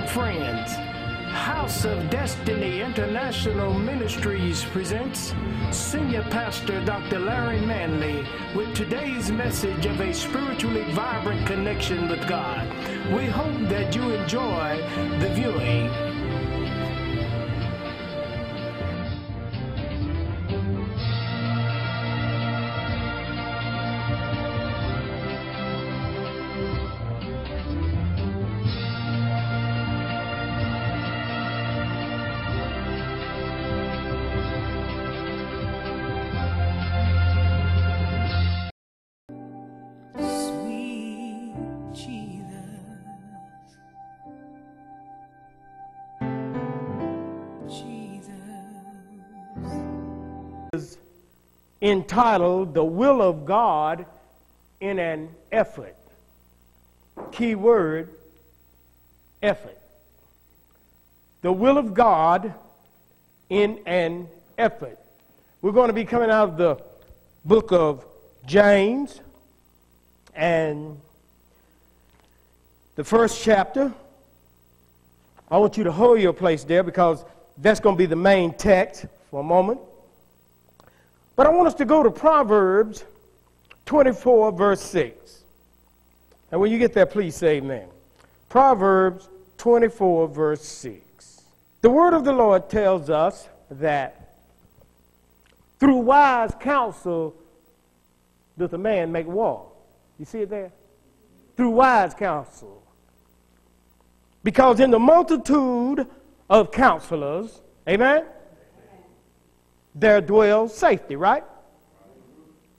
and friends, House of Destiny International Ministries presents Senior Pastor Dr. Larry Manley with today's message of a spiritually vibrant connection with God. We hope that you enjoy the viewing. Entitled The Will of God in an Effort. Key word, effort. The will of God in an effort. We're going to be coming out of the book of James and the first chapter. I want you to hold your place there because that's going to be the main text for a moment. But I want us to go to Proverbs 24, verse 6. And when you get there, please say amen. Proverbs 24, verse 6. The word of the Lord tells us that through wise counsel doth a man make war. You see it there? Through wise counsel. Because in the multitude of counselors, amen, there dwells safety, right?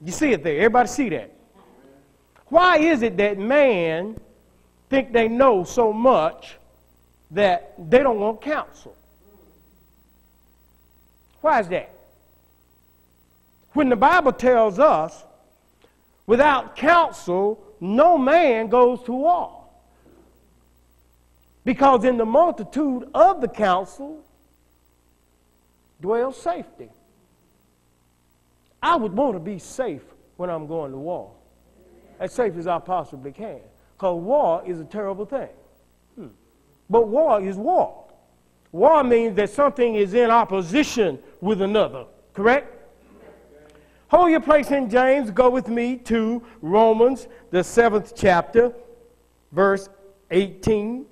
You see it there. Everybody see that? Why is it that man think they know so much that they don't want counsel? Why is that? When the Bible tells us, without counsel, no man goes to war. Because in the multitude of the counsel dwells safety. I would want to be safe when I'm going to war. As safe as I possibly can. Because war is a terrible thing. Hmm. But war is war. War means that something is in opposition with another. Correct? Hold your place in James. Go with me to Romans, the seventh chapter, verse 18,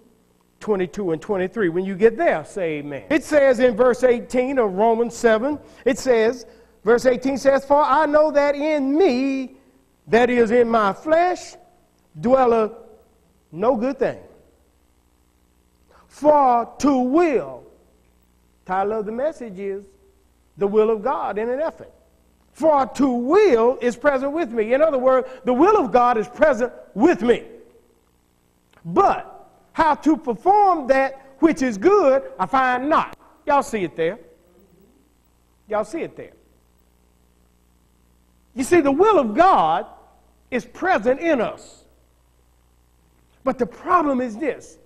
22, and 23. When you get there, say amen. It says in verse 18 of Romans 7, it says, verse 18 says, For I know that in me, that is in my flesh, dwelleth no good thing. For to will, title of the message is the will of God in an effort. For to will is present with me. In other words, the will of God is present with me. But how to perform that which is good, I find not. Y'all see it there. Y'all see it there. You see, the will of God is present in us. But the problem is this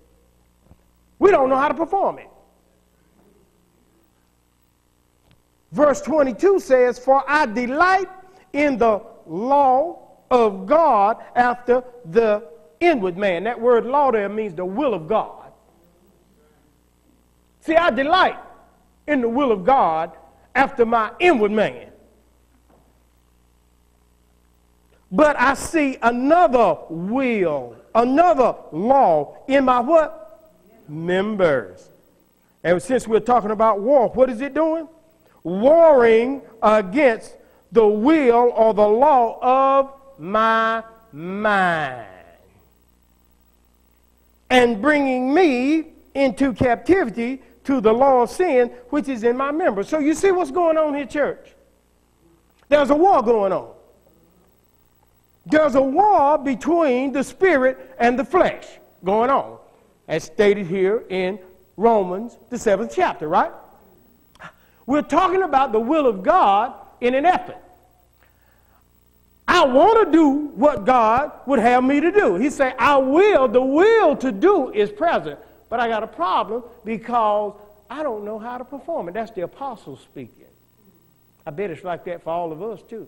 we don't know how to perform it. Verse 22 says, For I delight in the law of God after the inward man. That word law there means the will of God. See, I delight in the will of God after my inward man. But I see another will, another law in my what? Members. And since we're talking about war, what is it doing? Warring against the will or the law of my mind. And bringing me into captivity to the law of sin which is in my members. So you see what's going on here, church? There's a war going on. There's a war between the spirit and the flesh going on, as stated here in Romans, the seventh chapter, right? We're talking about the will of God in an effort. I want to do what God would have me to do. He said, I will. The will to do is present. But I got a problem because I don't know how to perform it. That's the apostle speaking. I bet it's like that for all of us, too.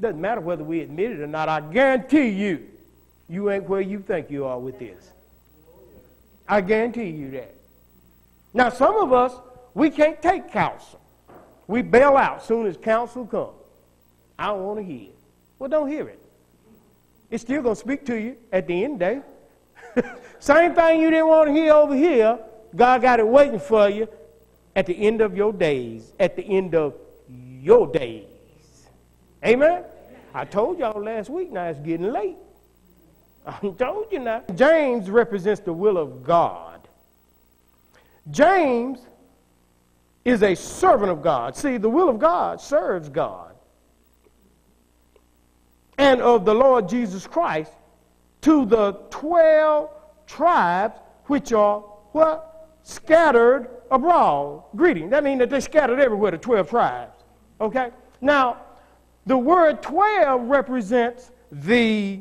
Doesn't matter whether we admit it or not. I guarantee you, you ain't where you think you are with this. I guarantee you that. Now, some of us, we can't take counsel. We bail out soon as counsel comes. I don't want to hear it. Well, don't hear it. It's still going to speak to you at the end of the day. Same thing you didn't want to hear over here, God got it waiting for you at the end of your days, at the end of your days. Amen? I told y'all last week now it's getting late. I told you now. James represents the will of God. James is a servant of God. See, the will of God serves God. And of the Lord Jesus Christ to the 12 tribes which are what? Scattered abroad. Greeting. That means that they scattered everywhere, the 12 tribes. Okay? Now, the word 12 represents the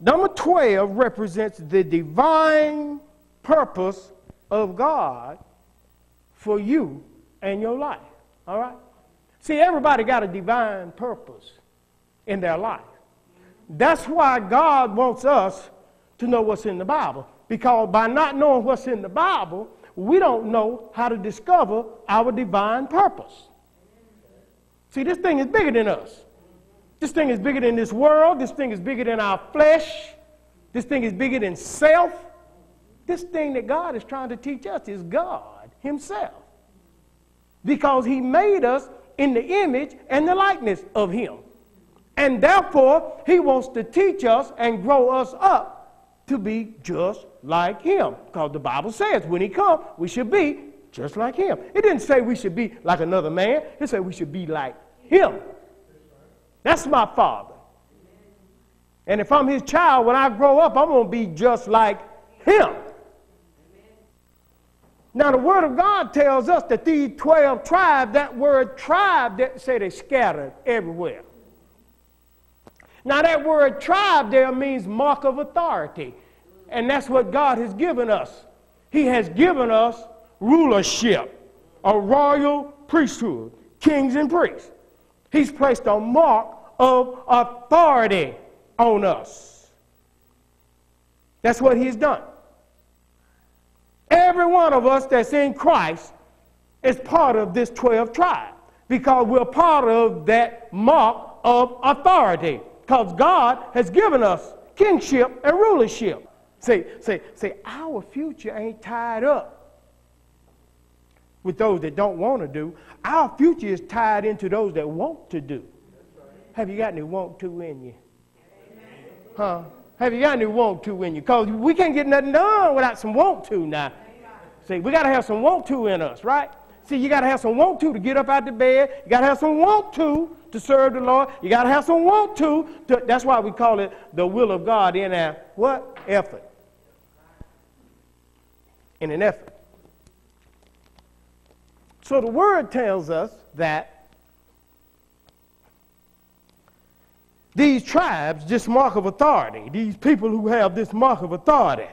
Number 12 represents the divine purpose of God for you and your life. All right? See, everybody got a divine purpose in their life. That's why God wants us to know what's in the Bible. Because by not knowing what's in the Bible, we don't know how to discover our divine purpose. See, this thing is bigger than us. This thing is bigger than this world. This thing is bigger than our flesh. This thing is bigger than self. This thing that God is trying to teach us is God Himself. Because He made us in the image and the likeness of Him. And therefore, He wants to teach us and grow us up to be just like Him. Because the Bible says when He comes, we should be just like Him. It didn't say we should be like another man, it said we should be like Him. That's my father. And if I'm his child, when I grow up, I'm going to be just like him. Now, the Word of God tells us that these 12 tribes, that word tribe, that say they scattered everywhere. Now, that word tribe there means mark of authority. And that's what God has given us. He has given us rulership, a royal priesthood, kings and priests. He's placed a mark of authority on us. That's what he's done. Every one of us that's in Christ is part of this 12 tribe because we're part of that mark of authority because God has given us kingship and rulership. Say, say, say, our future ain't tied up with those that don't want to do. Our future is tied into those that want to do. Have you got any want to in you? Huh? Have you got any want to in you? Because we can't get nothing done without some want to now. See, we got to have some want to in us, right? See, you got to have some want to to get up out the bed. You got to have some want to to serve the Lord. You got to have some want to. That's why we call it the will of God in our what? Effort. In an effort. So the word tells us that These tribes, this mark of authority, these people who have this mark of authority,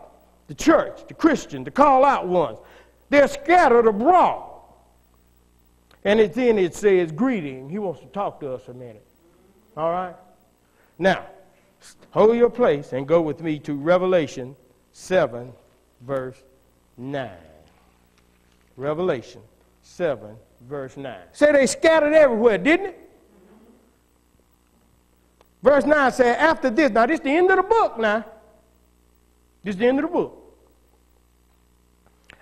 the church, the Christian, the call out ones, they're scattered abroad. And it's in it says greeting. He wants to talk to us a minute. All right? Now, hold your place and go with me to Revelation 7, verse 9. Revelation 7, verse 9. Say they scattered everywhere, didn't it? Verse 9 said, After this, now this is the end of the book now. This is the end of the book.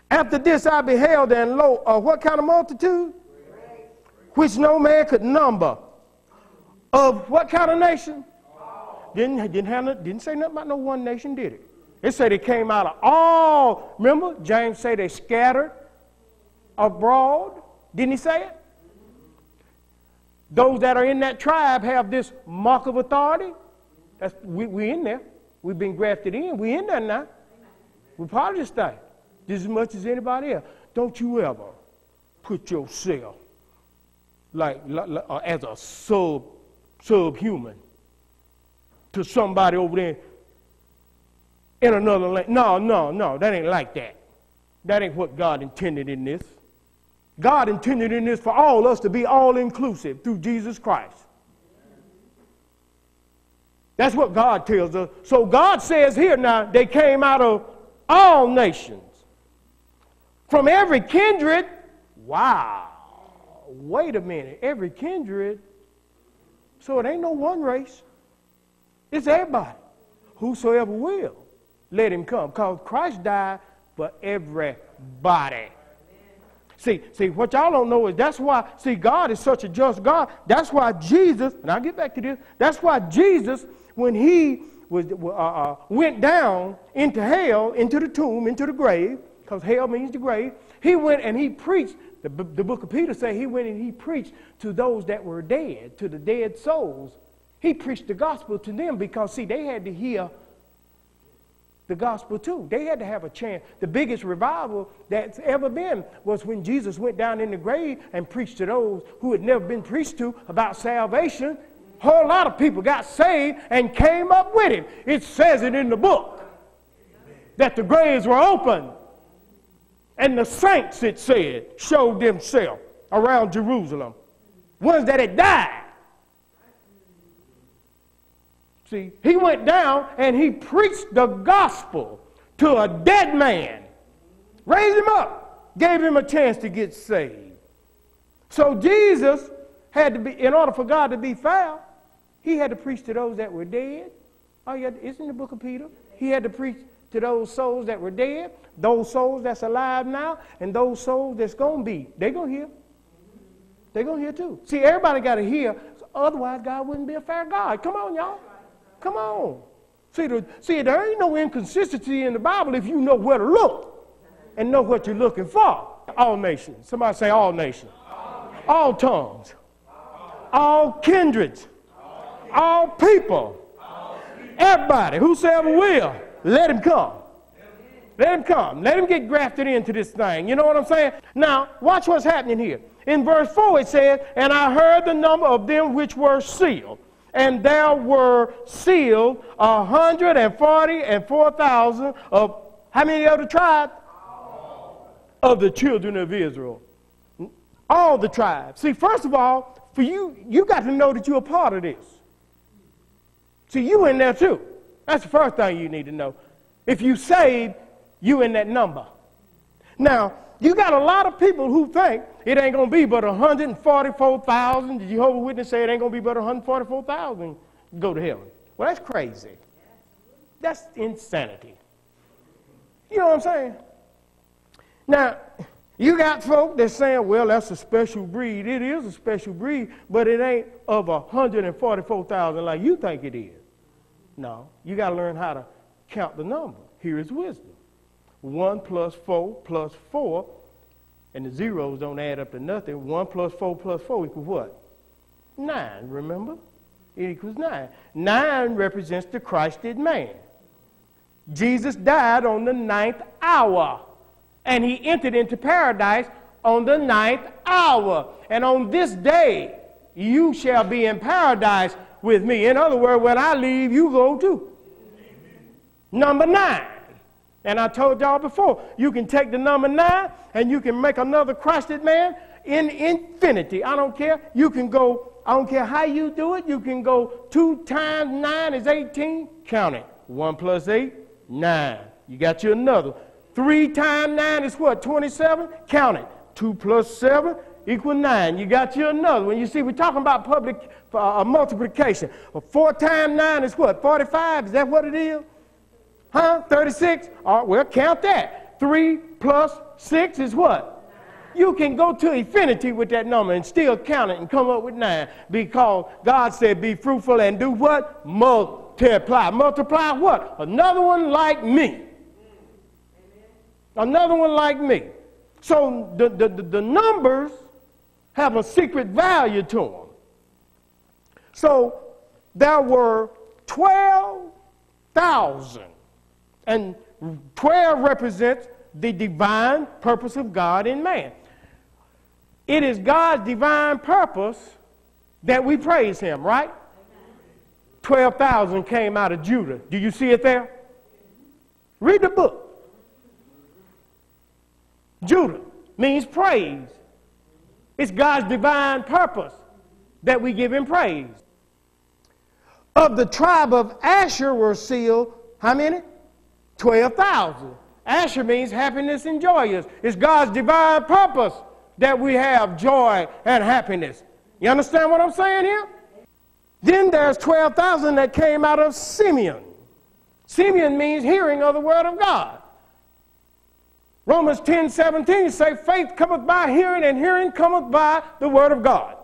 After this I beheld, and lo, uh, what kind of multitude? Which no man could number. Of what kind of nation? Didn't, didn't, have, didn't say nothing about no one nation, did it? It said it came out of all. Remember, James said they scattered abroad. Didn't he say it? Those that are in that tribe have this mark of authority. That's, we, we in there. We've been grafted in. We're in there now. We're part of this thing. Just as much as anybody else. Don't you ever put yourself like, like uh, as a sub subhuman to somebody over there in another land. No, no, no. That ain't like that. That ain't what God intended in this. God intended in this for all us to be all inclusive through Jesus Christ. That's what God tells us. So God says here now, they came out of all nations. From every kindred. Wow. Wait a minute. Every kindred. So it ain't no one race. It's everybody. Whosoever will, let him come. Because Christ died for everybody. See, see, what y'all don't know is that's why, see, God is such a just God. That's why Jesus, and I'll get back to this, that's why Jesus, when he was, uh, uh, went down into hell, into the tomb, into the grave, because hell means the grave, he went and he preached. The, the book of Peter says he went and he preached to those that were dead, to the dead souls. He preached the gospel to them because, see, they had to hear the gospel too. They had to have a chance. The biggest revival that's ever been was when Jesus went down in the grave and preached to those who had never been preached to about salvation. A whole lot of people got saved and came up with him. It says it in the book that the graves were open. And the saints, it said, showed themselves around Jerusalem. Ones that had died See, he went down and he preached the gospel to a dead man, raised him up, gave him a chance to get saved. So Jesus had to be, in order for God to be found, he had to preach to those that were dead. Oh, yeah, it's in the book of Peter. He had to preach to those souls that were dead, those souls that's alive now, and those souls that's going to be. They're going to hear. They're going to hear too. See, everybody got to hear. Otherwise, God wouldn't be a fair God. Come on, y'all. Come on. See, the, see, there ain't no inconsistency in the Bible if you know where to look and know what you're looking for. All nations. Somebody say all nations. All, tongues. All, kindreds. All, people. Everybody, whosoever will, let him come. Let him come. Let him get grafted into this thing. You know what I'm saying? Now, watch what's happening here. In verse 4, it says, And I heard the number of them which were sealed and there were sealed a hundred and forty and four thousand of how many of the tribes? Of the children of Israel. All the tribes. See, first of all, for you, you got to know that you're a part of this. See, you in there too. That's the first thing you need to know. If you saved, you in that number. Now, you got a lot of people who think it ain't going to be but 144,000. The Jehovah Witness say it ain't going to be but 144,000 go to heaven. Well, that's crazy. That's insanity. You know what I'm saying? Now, you got folk that's saying, well, that's a special breed. It is a special breed, but it ain't of 144,000 like you think it is. No, you got to learn how to count the number. Here is wisdom. 1 plus 4 plus 4, and the zeros don't add up to nothing. 1 plus 4 plus 4 equals what? 9, remember? It equals 9. 9 represents the Christed man. Jesus died on the ninth hour, and he entered into paradise on the ninth hour. And on this day, you shall be in paradise with me. In other words, when I leave, you go too. Number nine. And I told y'all before, you can take the number nine and you can make another Christed man in infinity. I don't care. You can go, I don't care how you do it. You can go two times nine is 18. Count it. One plus eight, nine. You got you another. Three times nine is what? 27? Count it. Two plus seven equal nine. You got you another When You see, we're talking about public uh, multiplication. Four times nine is what? 45? Is that what it is? Huh? 36? All right, well, count that. 3 plus 6 is what? You can go to infinity with that number and still count it and come up with 9 because God said, be fruitful and do what? Multiply. Multiply what? Another one like me. Another one like me. So the, the, the numbers have a secret value to them. So there were 12,000 and 12 represents the divine purpose of God in man. It is God's divine purpose that we praise Him, right? 12,000 came out of Judah. Do you see it there? Read the book. Judah means praise. It's God's divine purpose that we give Him praise. Of the tribe of Asher were sealed, how many? 12,000. Asher means happiness and joyous. It's God's divine purpose that we have joy and happiness. You understand what I'm saying here? Then there's 12,000 that came out of Simeon. Simeon means hearing of the word of God. Romans 10 17 say, faith cometh by hearing, and hearing cometh by the word of God.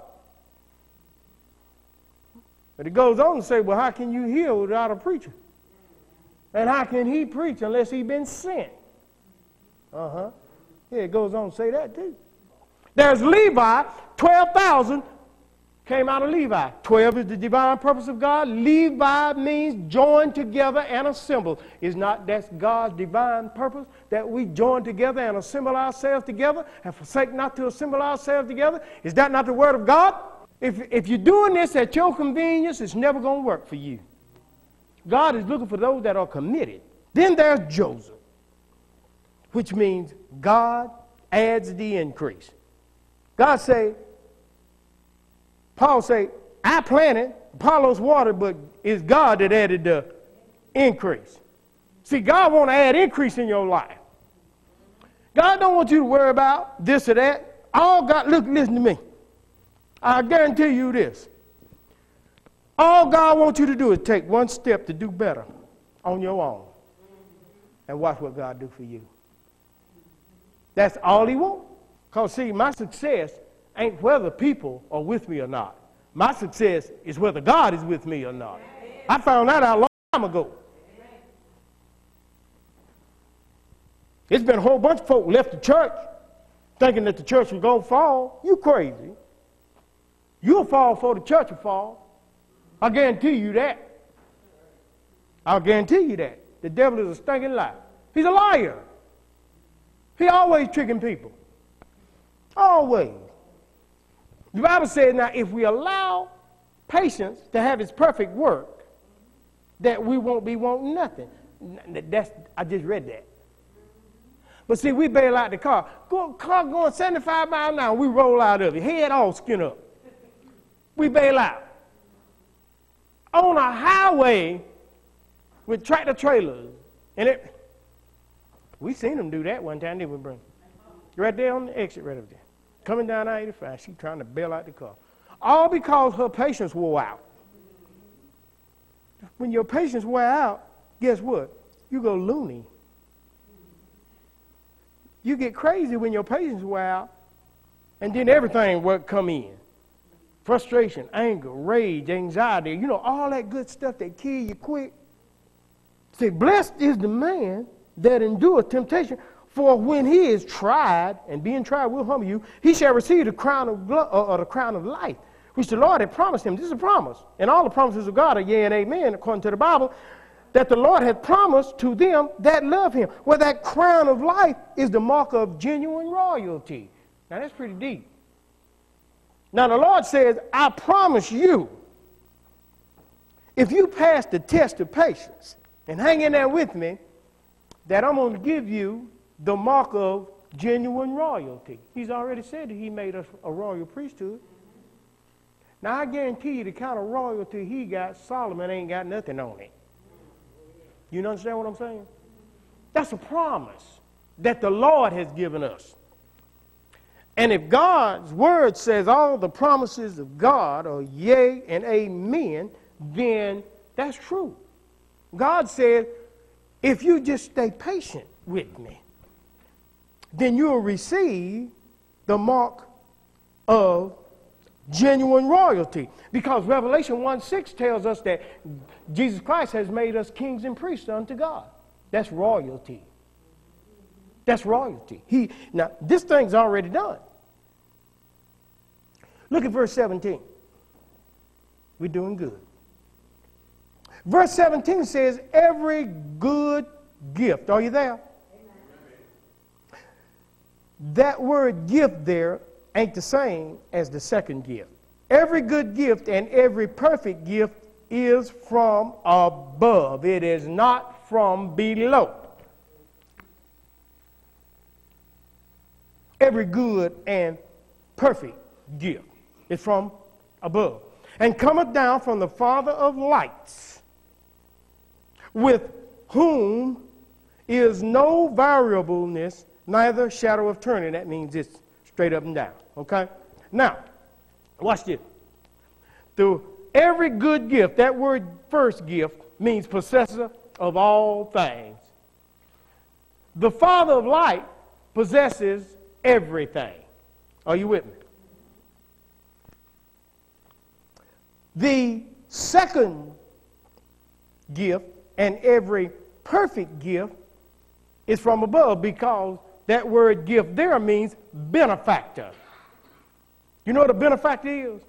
But it goes on to say, well, how can you heal without a preacher? And how can he preach unless he been sent? Uh-huh. Yeah, it goes on to say that too. There's Levi, 12,000 came out of Levi. 12 is the divine purpose of God. Levi means joined together and assembled. Is not that God's divine purpose that we join together and assemble ourselves together and forsake not to assemble ourselves together? Is that not the word of God? If, if you're doing this at your convenience, it's never going to work for you. God is looking for those that are committed. Then there's Joseph, which means God adds the increase. God say, Paul say, I planted, Apollos watered, but it's God that added the increase. See, God want to add increase in your life. God don't want you to worry about this or that. All God, look, listen to me. I guarantee you this. All God wants you to do is take one step to do better on your own. And watch what God do for you. That's all he wants. Because, see, my success ain't whether people are with me or not. My success is whether God is with me or not. I found that out a long time ago. It's been a whole bunch of folk left the church thinking that the church going to fall. You crazy. You'll fall before the church will fall. I guarantee you that. I'll guarantee you that. The devil is a stinking liar. He's a liar. He always tricking people. Always. The Bible says now if we allow patience to have its perfect work, that we won't be wanting nothing. That's I just read that. But see, we bail out the car. Go, car going 75 miles an hour, we roll out of it, head all skin up. We bail out. On a highway with tractor trailers, and it, we seen them do that one time, didn't we, Brent? Right there on the exit, right over there. Coming down I 85, she trying to bail out the car. All because her patience wore out. When your patience wear out, guess what? You go loony. You get crazy when your patience wear out, and then everything will come in. Frustration, anger, rage, anxiety, you know, all that good stuff that kill you quick. See, blessed is the man that endures temptation, for when he is tried, and being tried will humble you, he shall receive the crown of, glo- uh, uh, the crown of life, which the Lord had promised him. This is a promise. And all the promises of God are yea and amen, according to the Bible, that the Lord had promised to them that love him. Well, that crown of life is the mark of genuine royalty. Now, that's pretty deep. Now, the Lord says, I promise you, if you pass the test of patience and hang in there with me, that I'm going to give you the mark of genuine royalty. He's already said that he made us a royal priesthood. Now, I guarantee you the kind of royalty he got, Solomon ain't got nothing on it. You understand what I'm saying? That's a promise that the Lord has given us. And if God's word says all the promises of God are yea and amen, then that's true. God said, if you just stay patient with me, then you'll receive the mark of genuine royalty. Because Revelation 1 6 tells us that Jesus Christ has made us kings and priests unto God. That's royalty. That's royalty. He now this thing's already done. Look at verse 17. We're doing good. Verse 17 says, Every good gift. Are you there? that word gift there ain't the same as the second gift. Every good gift and every perfect gift is from above, it is not from below. Every good and perfect gift is from above. and cometh down from the Father of lights, with whom is no variableness, neither shadow of turning. That means it's straight up and down. Okay? Now, watch this. Through every good gift, that word first gift means possessor of all things. The Father of light possesses everything. Are you with me? The second gift and every perfect gift is from above because that word gift there means benefactor. You know what a benefactor is?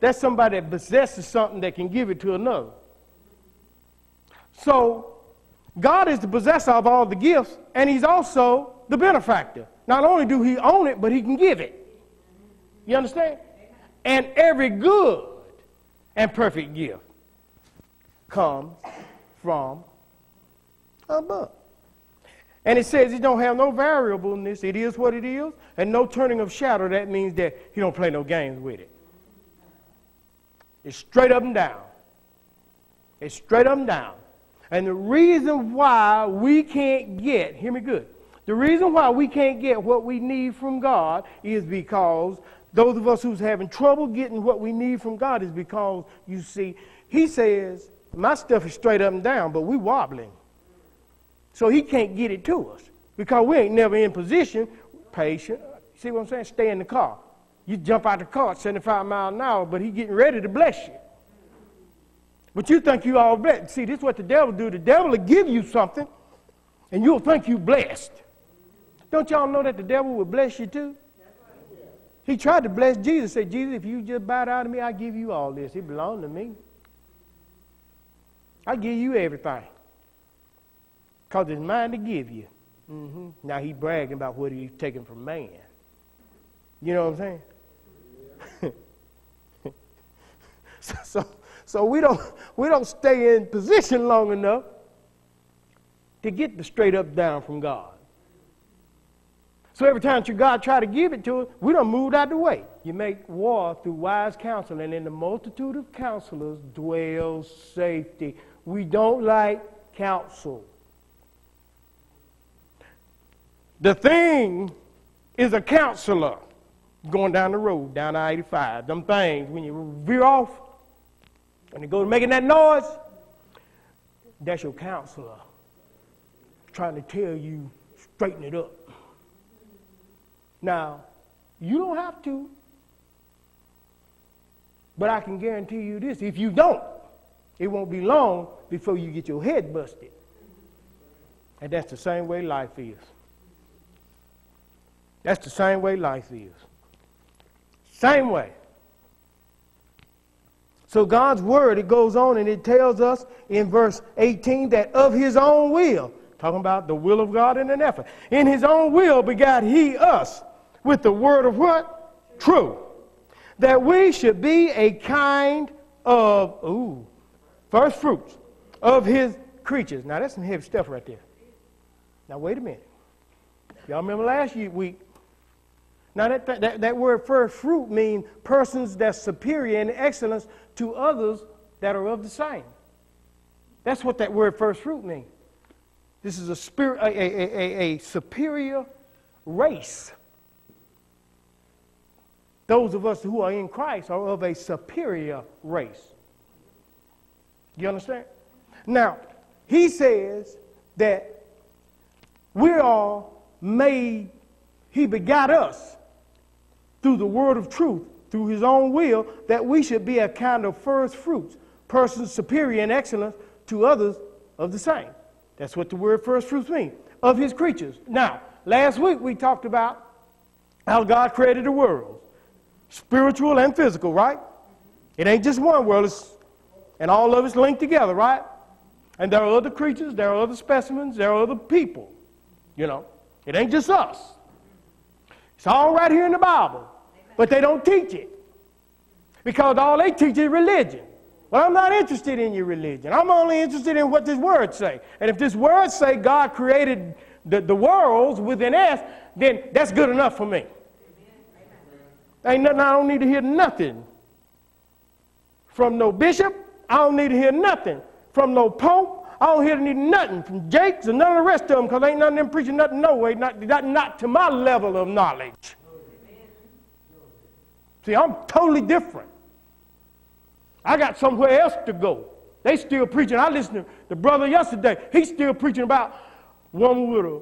That's somebody that possesses something that can give it to another. So, God is the possessor of all the gifts, and He's also the benefactor. Not only do He own it, but He can give it. You understand? And every good and perfect gift comes from above. And it says it don't have no variableness. It is what it is. And no turning of shadow. That means that he don't play no games with it. It's straight up and down. It's straight up and down. And the reason why we can't get, hear me good, the reason why we can't get what we need from God is because those of us who's having trouble getting what we need from God is because, you see, He says, my stuff is straight up and down, but we wobbling. So He can't get it to us because we ain't never in position, patient. See what I'm saying? Stay in the car. You jump out the car at 75 miles an hour, but He getting ready to bless you. But you think you all blessed. See, this is what the devil do. The devil will give you something, and you'll think you blessed. Don't y'all know that the devil will bless you too? He tried to bless Jesus. Say, Jesus, if you just bow down to me, I give you all this. It belongs to me. I give you everything. Because it's mine to give you. Mm-hmm. Now he bragging about what he's taking from man. You know what I'm saying? so, so, so we don't we don't stay in position long enough to get the straight up down from God. So every time God try to give it to us, we don't move out the way. You make war through wise counsel, and in the multitude of counselors dwells safety. We don't like counsel. The thing is a counselor going down the road, down I 85. Them things, when you veer off, and you go to making that noise, that's your counselor trying to tell you, straighten it up. Now, you don't have to, but I can guarantee you this if you don't, it won't be long before you get your head busted. And that's the same way life is. That's the same way life is. Same way. So God's word, it goes on and it tells us in verse 18 that of his own will, talking about the will of God in an effort, in his own will begat he us with the word of what? True. That we should be a kind of, ooh, first fruits of his creatures. Now that's some heavy stuff right there. Now wait a minute. Y'all remember last week now, that, that, that word first fruit means persons that's superior in excellence to others that are of the same. That's what that word first fruit means. This is a, spirit, a, a, a, a superior race. Those of us who are in Christ are of a superior race. You understand? Now, he says that we're made, he begot us through the word of truth, through his own will, that we should be a kind of first fruits, persons superior in excellence to others of the same. That's what the word first fruits means, of his creatures. Now, last week we talked about how God created the world, spiritual and physical, right? It ain't just one world, it's, and all of it's linked together, right? And there are other creatures, there are other specimens, there are other people. You know, it ain't just us. It's all right here in the Bible but they don't teach it because all they teach is religion. Well, I'm not interested in your religion. I'm only interested in what this word say. And if this word say God created the, the worlds within us, then that's good enough for me. Ain't nothing, I don't need to hear nothing from no bishop. I don't need to hear nothing from no pope. I don't hear need nothing from Jakes and none of the rest of them because ain't none of them preaching nothing no way, not, not, not to my level of knowledge. See, I'm totally different. I got somewhere else to go. They still preaching. I listened to the brother yesterday. He's still preaching about with a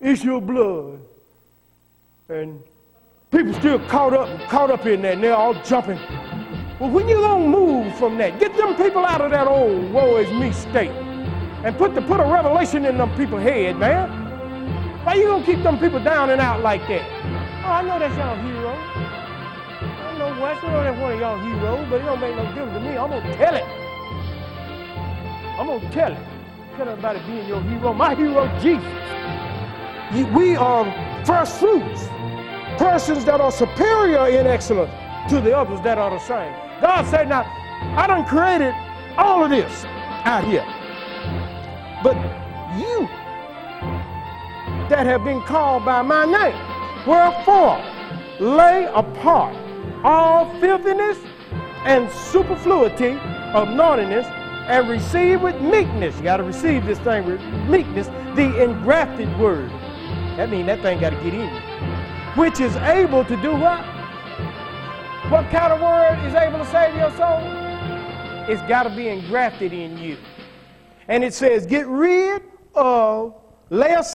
issue of blood. And people still caught up, caught up in that, and they're all jumping. Well, when you gonna move from that? Get them people out of that old woe is me state. And put the put a revelation in them people's head, man. Why you gonna keep them people down and out like that? Oh, I know that's y'all hero. I know West, I know one of y'all heroes, but it don't make no difference to me. I'm gonna tell it. I'm gonna tell it. Tell everybody being your hero. My hero, Jesus. We are first fruits, persons that are superior in excellence to the others that are the same. God said, now, I done created all of this out here. But you that have been called by my name, wherefore lay apart all filthiness and superfluity of naughtiness and receive with meekness. You got to receive this thing with meekness, the engrafted word. That means that thing got to get in. Which is able to do what? What kind of word is able to save your soul? It's got to be engrafted in you. And it says, get rid of, lay aside.